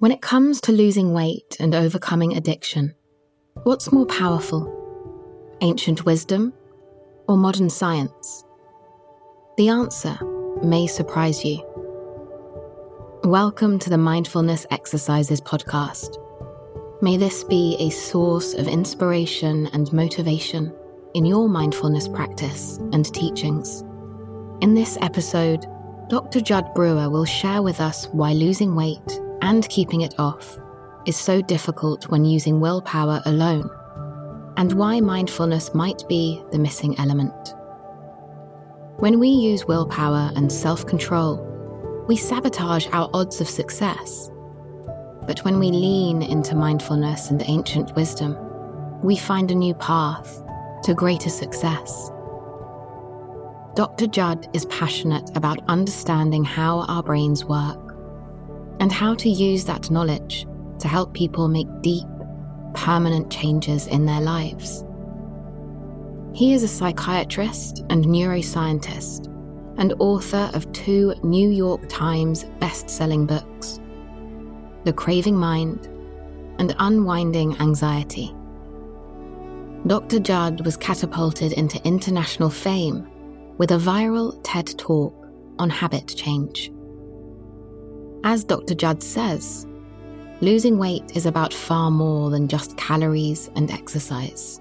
When it comes to losing weight and overcoming addiction, what's more powerful? Ancient wisdom or modern science? The answer may surprise you. Welcome to the Mindfulness Exercises podcast. May this be a source of inspiration and motivation in your mindfulness practice and teachings. In this episode, Dr. Jud Brewer will share with us why losing weight and keeping it off is so difficult when using willpower alone, and why mindfulness might be the missing element. When we use willpower and self control, we sabotage our odds of success. But when we lean into mindfulness and ancient wisdom, we find a new path to greater success. Dr. Jud is passionate about understanding how our brains work and how to use that knowledge to help people make deep, permanent changes in their lives. He is a psychiatrist and neuroscientist and author of two New York Times best-selling books, The Craving Mind and Unwinding Anxiety. Dr. Jud was catapulted into international fame with a viral TED talk on habit change. As Dr. Jud says, losing weight is about far more than just calories and exercise.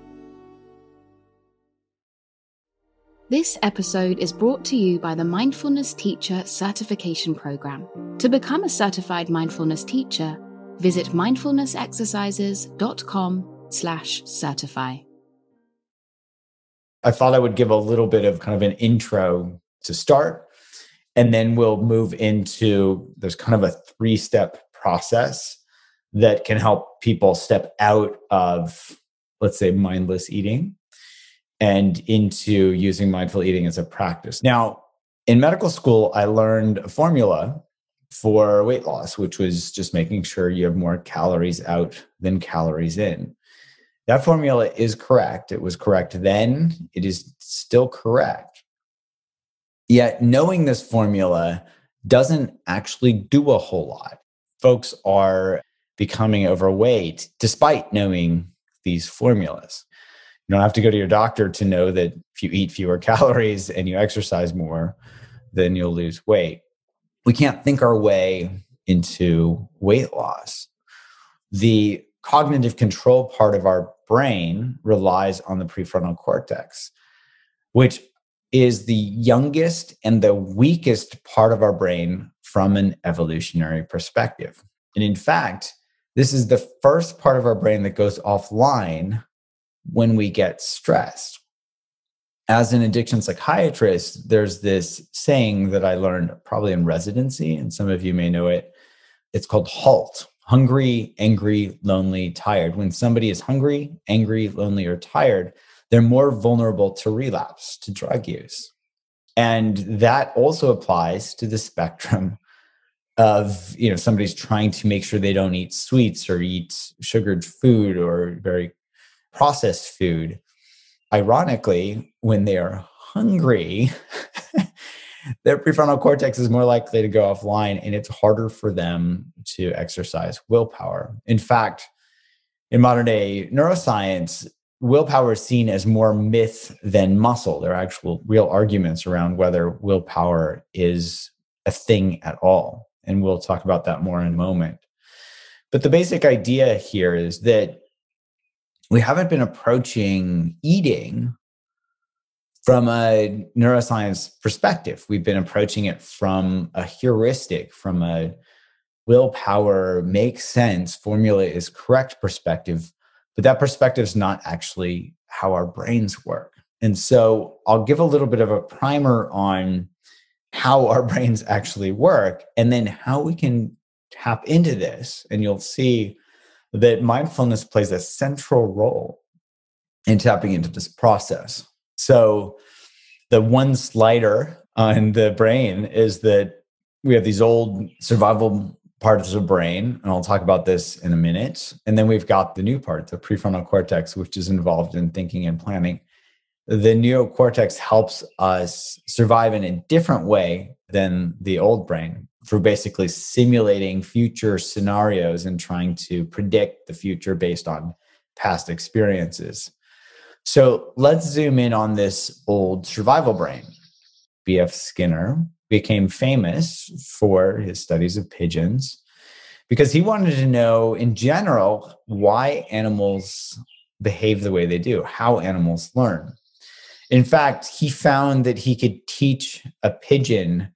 This episode is brought to you by the Mindfulness Teacher Certification Program. To become a certified mindfulness teacher, visit mindfulnessexercises.com/certify. I thought I would give a little bit of kind of an intro to start and then we'll move into there's kind of a three step process that can help people step out of, let's say, mindless eating and into using mindful eating as a practice. Now, in medical school, I learned a formula for weight loss, which was just making sure you have more calories out than calories in. That formula is correct. It was correct then, it is still correct. Yet knowing this formula doesn't actually do a whole lot. Folks are becoming overweight despite knowing these formulas. You don't have to go to your doctor to know that if you eat fewer calories and you exercise more, then you'll lose weight. We can't think our way into weight loss. The cognitive control part of our brain relies on the prefrontal cortex, which is the youngest and the weakest part of our brain from an evolutionary perspective. And in fact, this is the first part of our brain that goes offline when we get stressed. As an addiction psychiatrist, there's this saying that I learned probably in residency, and some of you may know it. It's called HALT hungry, angry, lonely, tired. When somebody is hungry, angry, lonely, or tired, they're more vulnerable to relapse, to drug use. And that also applies to the spectrum of, you know, somebody's trying to make sure they don't eat sweets or eat sugared food or very processed food. Ironically, when they are hungry, their prefrontal cortex is more likely to go offline and it's harder for them to exercise willpower. In fact, in modern day neuroscience, willpower is seen as more myth than muscle. There are actual real arguments around whether willpower is a thing at all. And we'll talk about that more in a moment. But the basic idea here is that we haven't been approaching eating from a neuroscience perspective. We've been approaching it from a heuristic, from a willpower makes sense, formula is correct perspective but that perspective is not actually how our brains work. And so I'll give a little bit of a primer on how our brains actually work and then how we can tap into this. And you'll see that mindfulness plays a central role in tapping into this process. So, the one slider on the brain is that we have these old survival parts of the brain, and I'll talk about this in a minute. And then we've got the new part, the prefrontal cortex, which is involved in thinking and planning. The neocortex helps us survive in a different way than the old brain. for basically simulating future scenarios and trying to predict the future based on past experiences. So let's zoom in on this old survival brain. B.F. Skinner became famous for his studies of pigeons because he wanted to know, in general, why animals behave the way they do, how animals learn. In fact, he found that he could teach a pigeon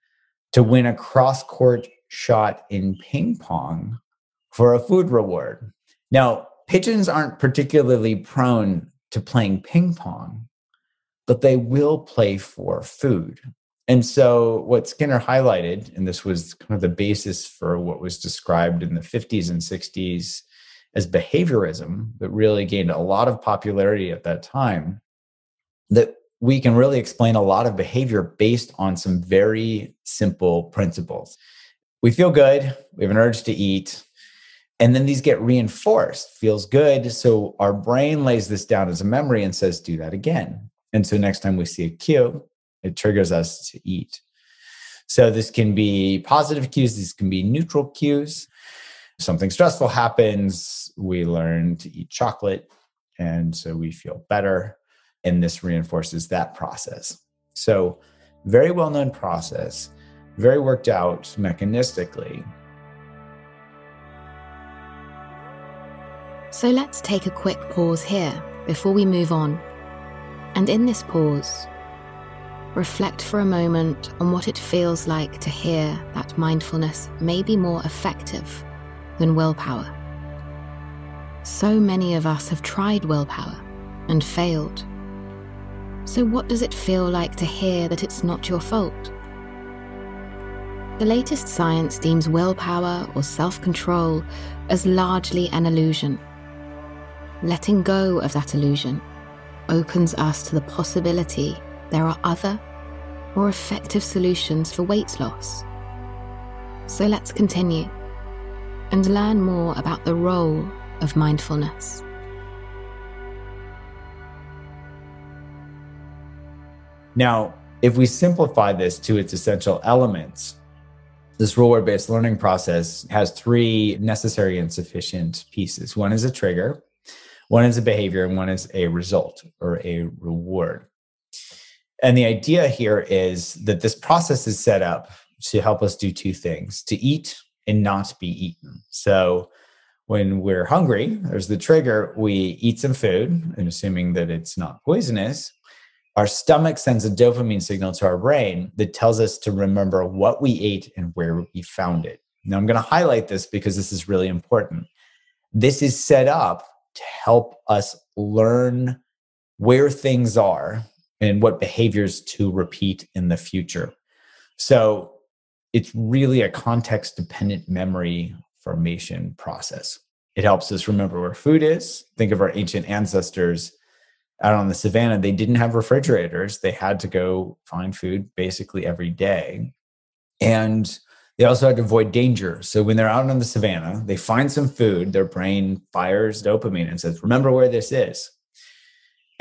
to win a cross court shot in ping pong for a food reward. Now, pigeons aren't particularly prone to playing ping pong, but they will play for food. And so, what Skinner highlighted, and this was kind of the basis for what was described in the 50s and 60s as behaviorism, that really gained a lot of popularity at that time, that we can really explain a lot of behavior based on some very simple principles. We feel good, we have an urge to eat, and then these get reinforced, feels good. So our brain lays this down as a memory and says, do that again. And so next time we see a cue, it triggers us to eat. So this can be positive cues, these can be neutral cues. Something stressful happens, we learn to eat chocolate, and so we feel better and this reinforces that process. So, very well known process, very worked out mechanistically. So, let's take a quick pause here before we move on. And in this pause, reflect for a moment on what it feels like to hear that mindfulness may be more effective than willpower. So many of us have tried willpower and failed. So, what does it feel like to hear that it's not your fault? The latest science deems willpower or self control as largely an illusion. Letting go of that illusion opens us to the possibility there are other, more effective solutions for weight loss. So let's continue and learn more about the role of mindfulness. Now, if we simplify this to its essential elements, this reward based learning process has three necessary and sufficient pieces. One is a trigger, one is a behavior, and one is a result or a reward. And the idea here is that this process is set up to help us do two things to eat and not be eaten. So when we're hungry, there's the trigger, we eat some food, and assuming that it's not poisonous, our stomach sends a dopamine signal to our brain that tells us to remember what we ate and where we found it. Now, I'm going to highlight this because this is really important. This is set up to help us learn where things are and what behaviors to repeat in the future. So, it's really a context dependent memory formation process. It helps us remember where food is. Think of our ancient ancestors out on the savannah, they didn't have refrigerators. They had to go find food basically every day. And they also had to avoid danger. So when they're out on the savannah, they find some food, their brain fires dopamine and says, Remember where this is.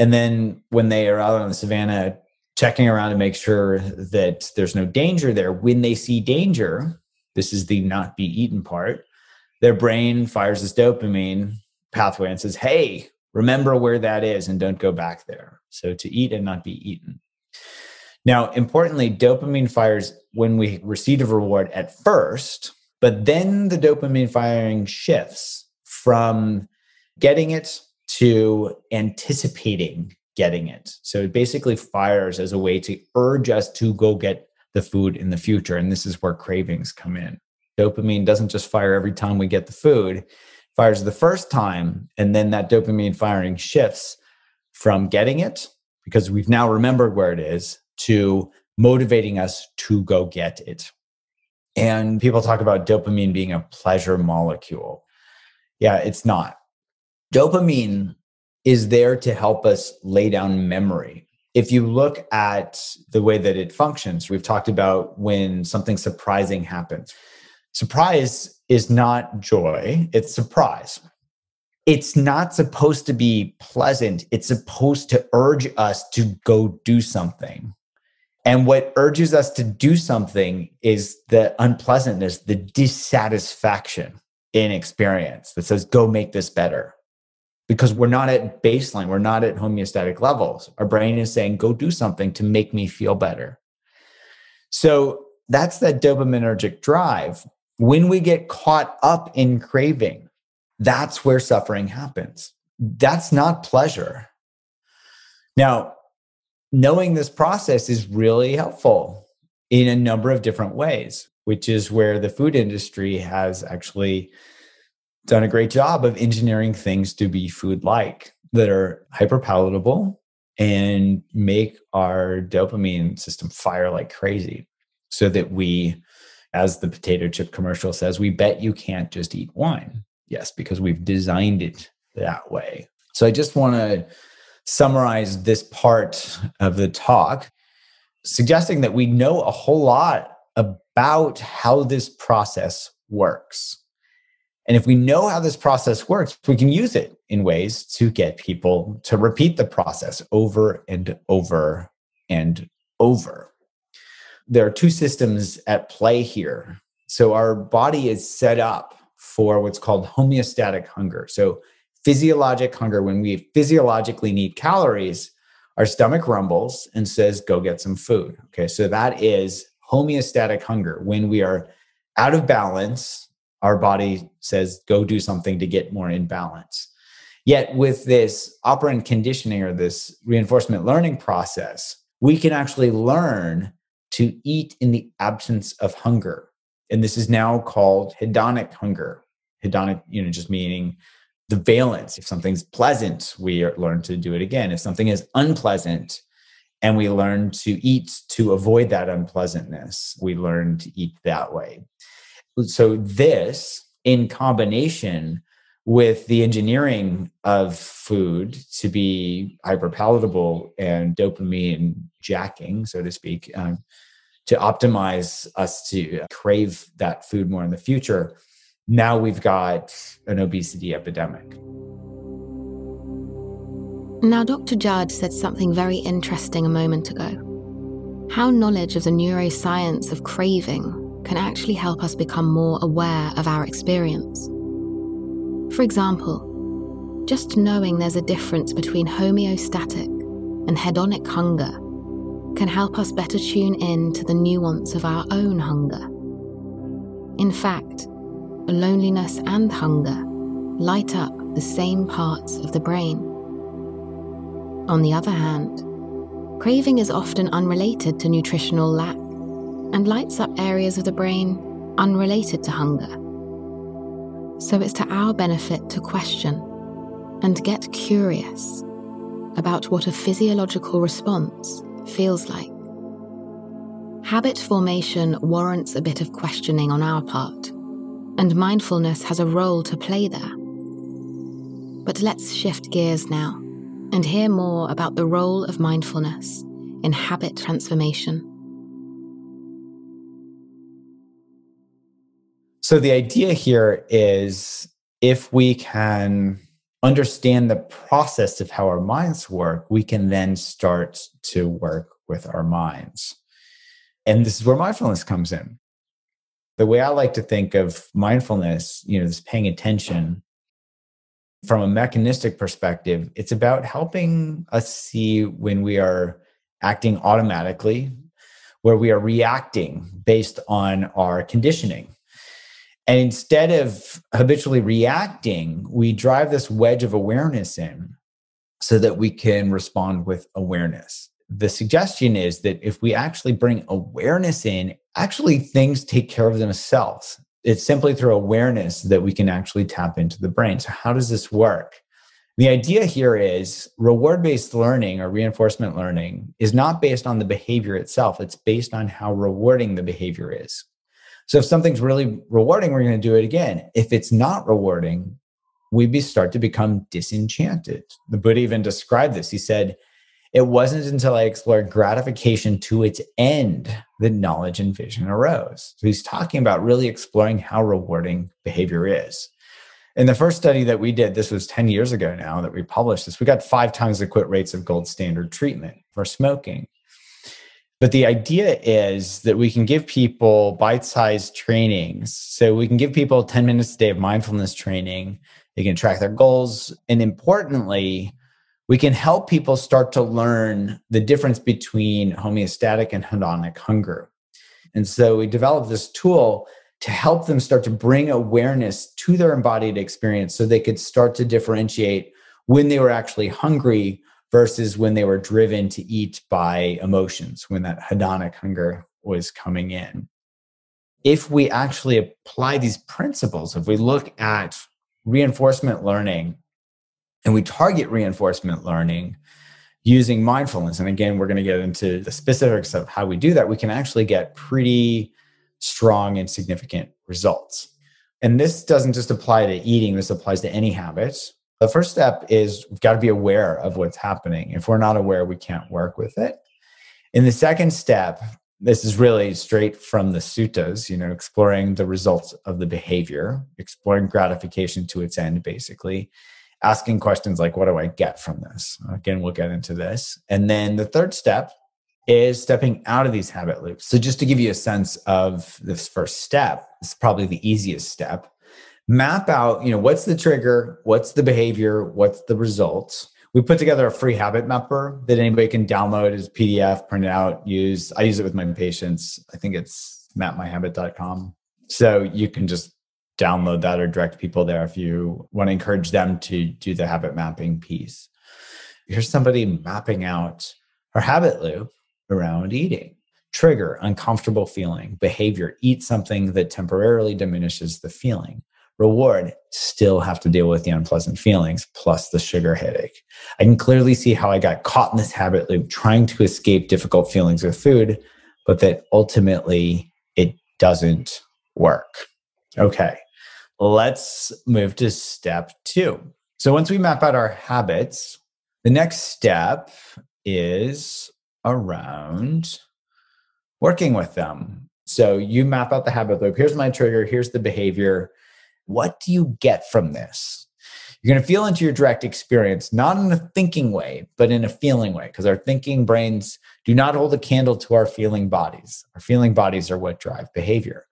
And then when they are out on the savannah, checking around to make sure that there's no danger there, when they see danger, this is the not be eaten part, their brain fires this dopamine pathway and says, Hey, remember where that is and don't go back there. So to eat and not be eaten. Now, importantly, dopamine fires when we receive a reward at first, but then the dopamine firing shifts from getting it to anticipating getting it. So it basically fires as a way to urge us to go get the food in the future. And this is where cravings come in. Dopamine doesn't just fire every time we get the food, fires the first time, and then that dopamine firing shifts from getting it, because we've now remembered where it is, to motivating us to go get it. And people talk about dopamine being a pleasure molecule. Yeah, it's not. Dopamine is there to help us lay down memory. If you look at the way that it functions, we've talked about when something surprising happens. Surprise is not joy, it's surprise. It's not supposed to be pleasant. It's supposed to urge us to go do something. And what urges us to do something is the unpleasantness, the dissatisfaction in experience that says, go make this better. Because we're not at baseline, we're not at homeostatic levels. Our brain is saying, go do something to make me feel better. So that's that dopaminergic drive. When we get caught up in craving, that's where suffering happens. That's not pleasure. Now, knowing this process is really helpful in a number of different ways, which is where the food industry has actually done a great job of engineering things to be food like that are hyper palatable and make our dopamine system fire like crazy so that we as the potato chip commercial says we bet you can't just eat wine yes because we've designed it that way so i just want to summarize this part of the talk, suggesting that we know a whole lot about how this process works. And if we know how this process works, we can use it in ways to get people to repeat the process over and over and over. There are two systems at play here. So, our body is set up for what's called homeostatic hunger. So, physiologic hunger, when we physiologically need calories, our stomach rumbles and says, go get some food. Okay, so that is homeostatic hunger. When we are out of balance, our body says, go do something to get more in balance. Yet, with this operant conditioning or this reinforcement learning process, we can actually learn to eat in the absence of hunger. And this is now called hedonic hunger. Hedonic, you know, just meaning the valence. If something's pleasant, we learn to do it again. If something is unpleasant, and we learn to eat to avoid that unpleasantness, we learn to eat that way. So, this in combination with the engineering of food to be hyperpalatable and dopamine jacking, so to speak, um, to optimize us to crave that food more in the future now we've got an obesity epidemic. Now, Dr. Jud said something very interesting a moment ago. How knowledge of the neuroscience of craving can actually help us become more aware of our experience. For example, just knowing there's a difference between homeostatic and hedonic hunger can help us better tune in to the nuance of our own hunger. In fact, loneliness, and hunger light up the same parts of the brain. On the other hand, craving is often unrelated to nutritional lack and lights up areas of the brain unrelated to hunger. So it's to our benefit to question and get curious about what a physiological response feels like. Habit formation warrants a bit of questioning on our part and mindfulness has a role to play there. But let's shift gears now and hear more about the role of mindfulness in habit transformation. So, the idea here is if we can understand the process of how our minds work, we can then start to work with our minds. And this is where mindfulness comes in the way I like to think of mindfulness, you know, this paying attention from a mechanistic perspective, it's about helping us see when we are acting automatically, where we are reacting based on our conditioning. And instead of habitually reacting, we drive this wedge of awareness in so that we can respond with awareness the suggestion is that if we actually bring awareness in, actually things take care of themselves. It's simply through awareness that we can actually tap into the brain. So, how does this work? The idea here is reward based learning or reinforcement learning is not based on the behavior itself, it's based on how rewarding the behavior is. So, if something's really rewarding, we're going to do it again. If it's not rewarding, we start to become disenchanted. The Buddha even described this. He said, it wasn't until I explored gratification to its end that knowledge and vision arose. So he's talking about really exploring how rewarding behavior is. In the first study that we did, this was 10 years ago now that we published this, we got five times the quit rates of gold standard treatment for smoking. But the idea is that we can give people bite sized trainings. So we can give people 10 minutes a day of mindfulness training. They can track their goals. And importantly, we can help people start to learn the difference between homeostatic and hedonic hunger. And so we developed this tool to help them start to bring awareness to their embodied experience so they could start to differentiate when they were actually hungry versus when they were driven to eat by emotions, when that hedonic hunger was coming in. If we actually apply these principles, if we look at reinforcement learning and we target reinforcement learning using mindfulness, and again, we're going to get into the specifics of how we do that, we can actually get pretty strong and significant results. And this doesn't just apply to eating, this applies to any habits. The first step is we've got to be aware of what's happening. If we're not aware, we can't work with it. In the second step, this is really straight from the suttas, you know, exploring the results of the behavior, exploring gratification to its end, basically, asking questions like, what do I get from this? Again, we'll get into this. And then the third step is stepping out of these habit loops. So, just to give you a sense of this first step, it's probably the easiest step map out, you know, what's the trigger, what's the behavior, what's the results. We put together a free habit mapper that anybody can download as PDF, print it out, use. I use it with my patients. I think it's mapmyhabit.com. So you can just download that or direct people there if you want to encourage them to do the habit mapping piece. Here's somebody mapping out her habit loop around eating. Trigger, uncomfortable feeling. Behavior, eat something that temporarily diminishes the feeling reward, still have to deal with the unpleasant feelings plus the sugar headache. I can clearly see how I got caught in this habit loop trying to escape difficult feelings with food, but that ultimately it doesn't work. Okay, let's move to step two. So once we map out our habits, the next step is around working with them. So you map out the habit loop. Here's my trigger, here's the behavior what do you get from this? You're going to feel into your direct experience, not in a thinking way, but in a feeling way, because our thinking brains do not hold a candle to our feeling bodies. Our feeling bodies are what drive behavior.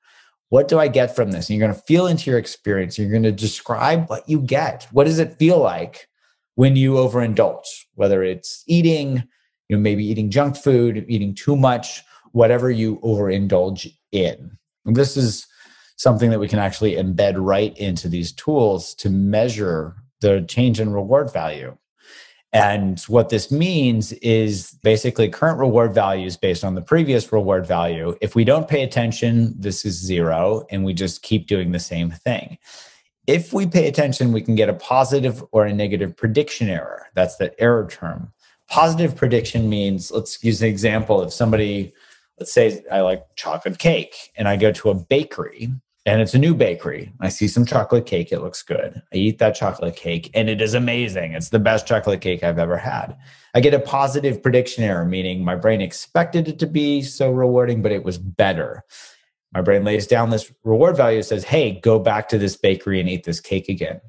What do I get from this? And you're going to feel into your experience. You're going to describe what you get. What does it feel like when you overindulge, whether it's eating, you know, maybe eating junk food, eating too much, whatever you overindulge in. And this is something that we can actually embed right into these tools to measure the change in reward value. And what this means is basically current reward values based on the previous reward value. If we don't pay attention, this is zero, and we just keep doing the same thing. If we pay attention, we can get a positive or a negative prediction error. That's the error term. Positive prediction means, let's use an example of somebody, let's say I like chocolate cake, and I go to a bakery and it's a new bakery. I see some chocolate cake. It looks good. I eat that chocolate cake and it is amazing. It's the best chocolate cake I've ever had. I get a positive prediction error, meaning my brain expected it to be so rewarding, but it was better. My brain lays down this reward value, says, hey, go back to this bakery and eat this cake again.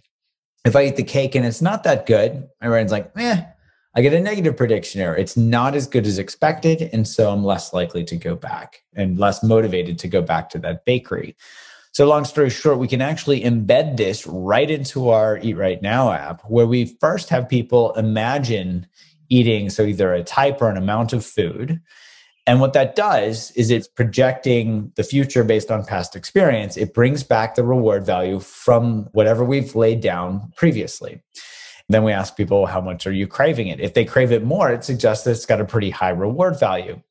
If I eat the cake and it's not that good, my brain's like, eh, I get a negative prediction error. It's not as good as expected. And so I'm less likely to go back and less motivated to go back to that bakery. So, long story short, we can actually embed this right into our Eat Right Now app, where we first have people imagine eating, so either a type or an amount of food. And what that does is it's projecting the future based on past experience. It brings back the reward value from whatever we've laid down previously. Then we ask people, how much are you craving it? If they crave it more, it suggests that it's got a pretty high reward value.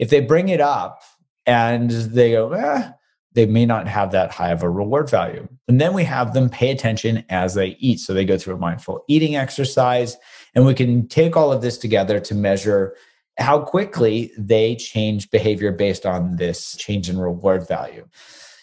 If they bring it up and they go, eh, they may not have that high of a reward value. And then we have them pay attention as they eat. So they go through a mindful eating exercise, and we can take all of this together to measure how quickly they change behavior based on this change in reward value.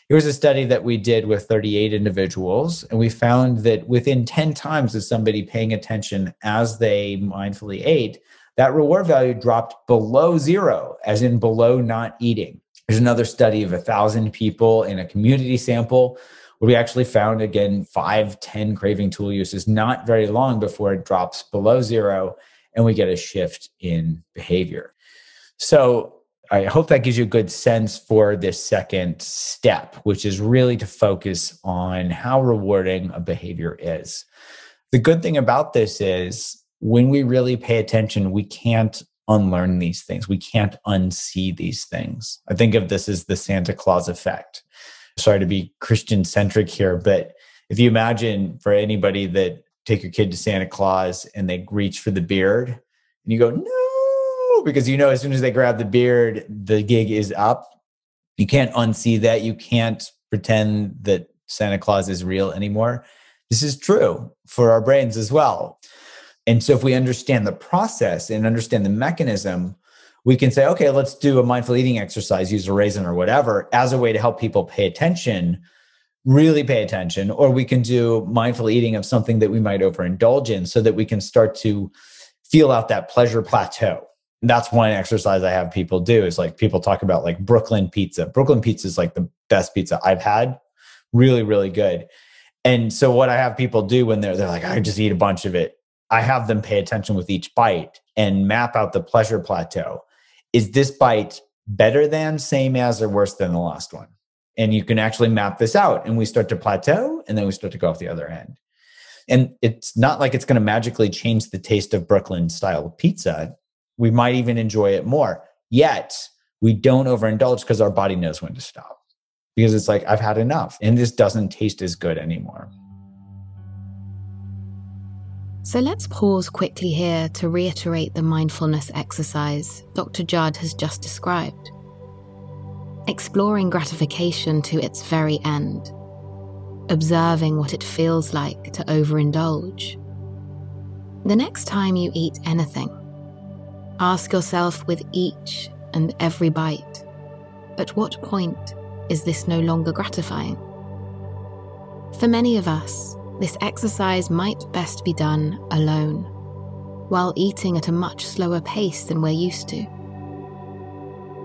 Here was a study that we did with 38 individuals, and we found that within 10 times of somebody paying attention as they mindfully ate, that reward value dropped below zero, as in below not eating. There's another study of a thousand people in a community sample where we actually found again five, 10 craving tool uses not very long before it drops below zero and we get a shift in behavior. So I hope that gives you a good sense for this second step, which is really to focus on how rewarding a behavior is. The good thing about this is when we really pay attention, we can't unlearn these things. We can't unsee these things. I think of this as the Santa Claus effect. Sorry to be Christian centric here, but if you imagine for anybody that take your kid to Santa Claus and they reach for the beard and you go, no, because you know, as soon as they grab the beard, the gig is up. You can't unsee that. You can't pretend that Santa Claus is real anymore. This is true for our brains as well. And so if we understand the process and understand the mechanism, we can say, okay, let's do a mindful eating exercise, use a raisin or whatever, as a way to help people pay attention, really pay attention. Or we can do mindful eating of something that we might overindulge in so that we can start to feel out that pleasure plateau. That's one exercise I have people do is like people talk about like Brooklyn pizza. Brooklyn pizza is like the best pizza I've had. Really, really good. And so what I have people do when they're they're like, I just eat a bunch of it I have them pay attention with each bite and map out the pleasure plateau. Is this bite better than, same as, or worse than the last one? And you can actually map this out. And we start to plateau and then we start to go off the other end. And it's not like it's going to magically change the taste of Brooklyn style pizza. We might even enjoy it more. Yet we don't overindulge because our body knows when to stop. Because it's like, I've had enough and this doesn't taste as good anymore. So let's pause quickly here to reiterate the mindfulness exercise Dr. Jud has just described. Exploring gratification to its very end, observing what it feels like to overindulge. The next time you eat anything, ask yourself with each and every bite at what point is this no longer gratifying? For many of us, this exercise might best be done alone, while eating at a much slower pace than we're used to.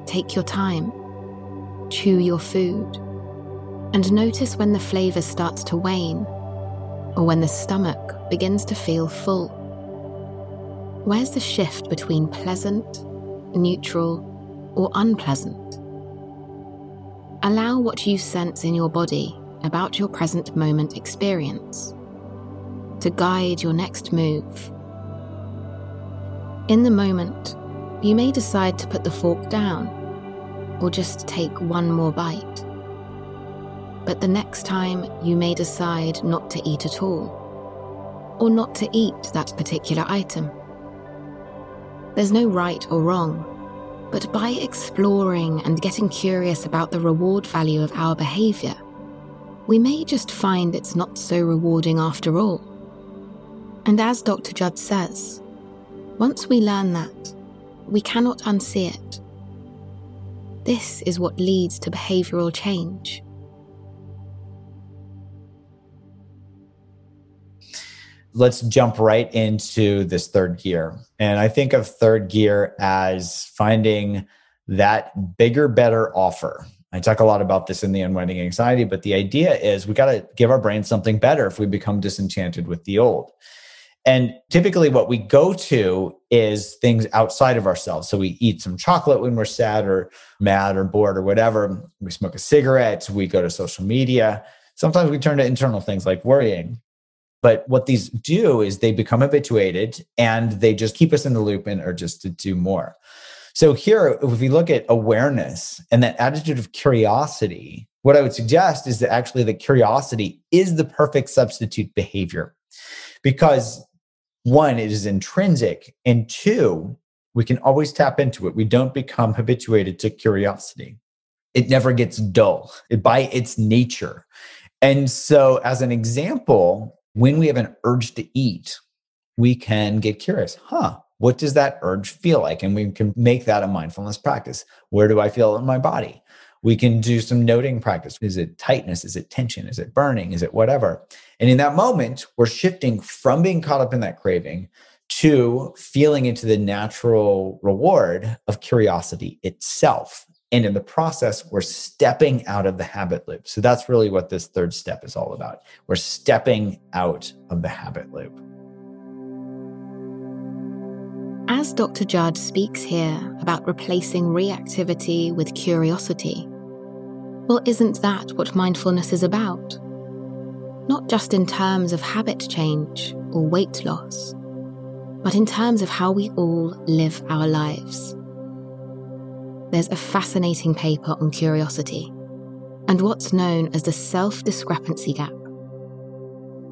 Take your time, chew your food, and notice when the flavour starts to wane or when the stomach begins to feel full. Where's the shift between pleasant, neutral, or unpleasant? Allow what you sense in your body about your present moment experience to guide your next move. In the moment, you may decide to put the fork down or just take one more bite. But the next time, you may decide not to eat at all or not to eat that particular item. There's no right or wrong, but by exploring and getting curious about the reward value of our behavior, we may just find it's not so rewarding after all. And as Dr. Jud says, once we learn that, we cannot unsee it. This is what leads to behavioral change. Let's jump right into this third gear. And I think of third gear as finding that bigger, better offer I talk a lot about this in the unwinding anxiety, but the idea is we got to give our brain something better if we become disenchanted with the old. And typically, what we go to is things outside of ourselves. So we eat some chocolate when we're sad or mad or bored or whatever. We smoke a cigarette. We go to social media. Sometimes we turn to internal things like worrying. But what these do is they become habituated and they just keep us in the loop and are just to do more. So here, if we look at awareness and that attitude of curiosity, what I would suggest is that actually the curiosity is the perfect substitute behavior because one, it is intrinsic, and two, we can always tap into it. We don't become habituated to curiosity. It never gets dull by its nature. And so, as an example, when we have an urge to eat, we can get curious. Huh, what does that urge feel like? And we can make that a mindfulness practice. Where do I feel in my body? We can do some noting practice. Is it tightness? Is it tension? Is it burning? Is it whatever? And in that moment, we're shifting from being caught up in that craving to feeling into the natural reward of curiosity itself. And in the process, we're stepping out of the habit loop. So that's really what this third step is all about. We're stepping out of the habit loop. As Dr. Jud speaks here about replacing reactivity with curiosity, well, isn't that what mindfulness is about? Not just in terms of habit change or weight loss, but in terms of how we all live our lives. There's a fascinating paper on curiosity and what's known as the self discrepancy gap.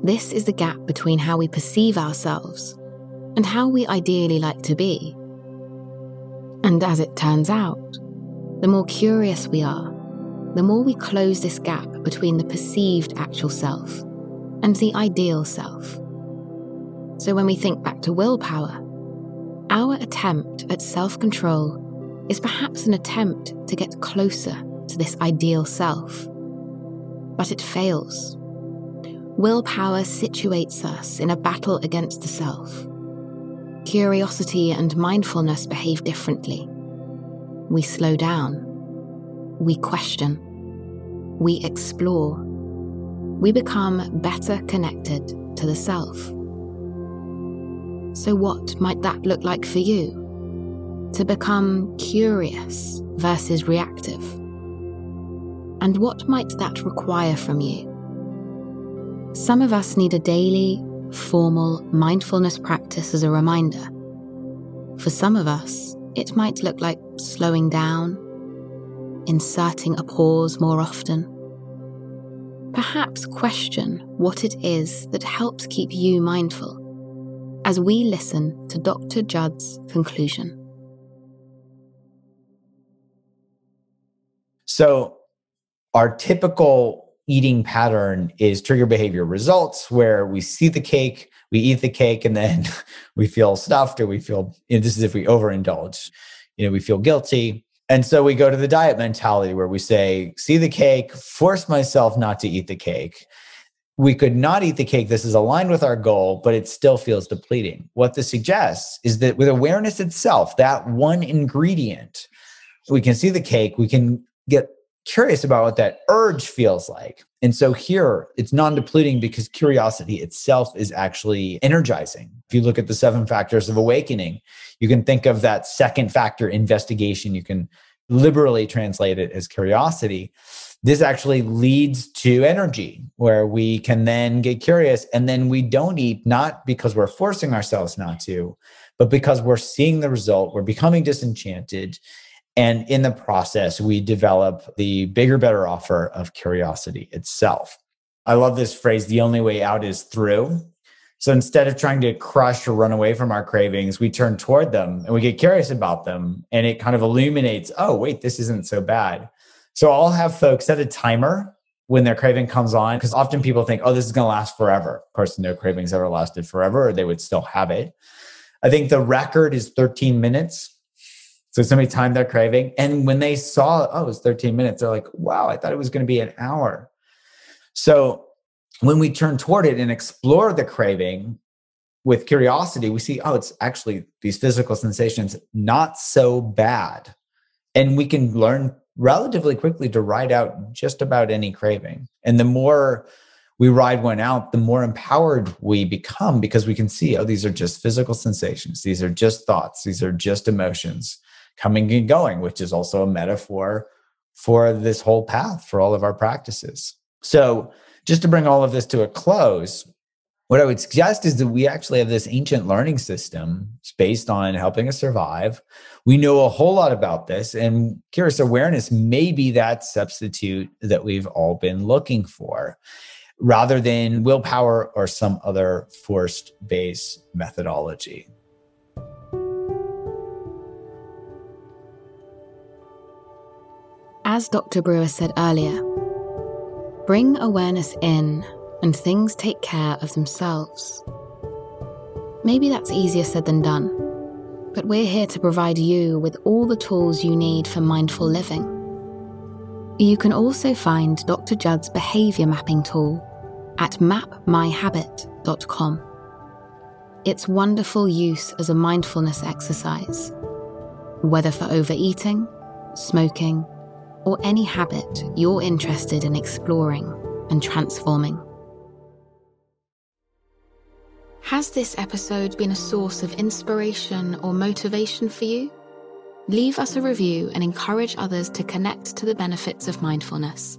This is the gap between how we perceive ourselves and how we ideally like to be. And as it turns out, the more curious we are, the more we close this gap between the perceived actual self and the ideal self. So when we think back to willpower, our attempt at self control is perhaps an attempt to get closer to this ideal self. But it fails. Willpower situates us in a battle against the self. Curiosity and mindfulness behave differently. We slow down. We question. We explore. We become better connected to the self. So, what might that look like for you? To become curious versus reactive? And what might that require from you? Some of us need a daily, formal mindfulness practice as a reminder. For some of us, it might look like slowing down, inserting a pause more often. Perhaps question what it is that helps keep you mindful as we listen to Dr. Jud's conclusion. So, our typical eating pattern is trigger behavior results where we see the cake, we eat the cake, and then we feel stuffed or we feel, you know, this is if we overindulge, you know, we feel guilty. And so we go to the diet mentality where we say, see the cake, force myself not to eat the cake. We could not eat the cake. This is aligned with our goal, but it still feels depleting. What this suggests is that with awareness itself, that one ingredient, we can see the cake, we can get curious about what that urge feels like. And so here it's non depleting because curiosity itself is actually energizing. If you look at the seven factors of awakening, you can think of that second factor, investigation. You can liberally translate it as curiosity. This actually leads to energy where we can then get curious and then we don't eat, not because we're forcing ourselves not to, but because we're seeing the result, we're becoming disenchanted and in the process, we develop the bigger, better offer of curiosity itself. I love this phrase the only way out is through. So instead of trying to crush or run away from our cravings, we turn toward them and we get curious about them. And it kind of illuminates oh, wait, this isn't so bad. So I'll have folks set a timer when their craving comes on, because often people think, oh, this is going to last forever. Of course, no cravings ever lasted forever, or they would still have it. I think the record is 13 minutes so somebody timed their craving. And when they saw, oh, it was 13 minutes, they're like, wow, I thought it was going to be an hour. So when we turn toward it and explore the craving with curiosity, we see, oh, it's actually these physical sensations not so bad. And we can learn relatively quickly to ride out just about any craving. And the more we ride one out, the more empowered we become because we can see, oh, these are just physical sensations. These are just thoughts. These are just emotions coming and going, which is also a metaphor for this whole path for all of our practices. So, just to bring all of this to a close, what I would suggest is that we actually have this ancient learning system it's based on helping us survive. We know a whole lot about this, and curious awareness may be that substitute that we've all been looking for rather than willpower or some other forced based methodology. As Dr. Brewer said earlier, bring awareness in and things take care of themselves. Maybe that's easier said than done, but we're here to provide you with all the tools you need for mindful living. You can also find Dr. Jud's behavior mapping tool at mapmyhabit.com. It's wonderful use as a mindfulness exercise, whether for overeating, smoking, or any habit you're interested in exploring and transforming. Has this episode been a source of inspiration or motivation for you? Leave us a review and encourage others to connect to the benefits of mindfulness.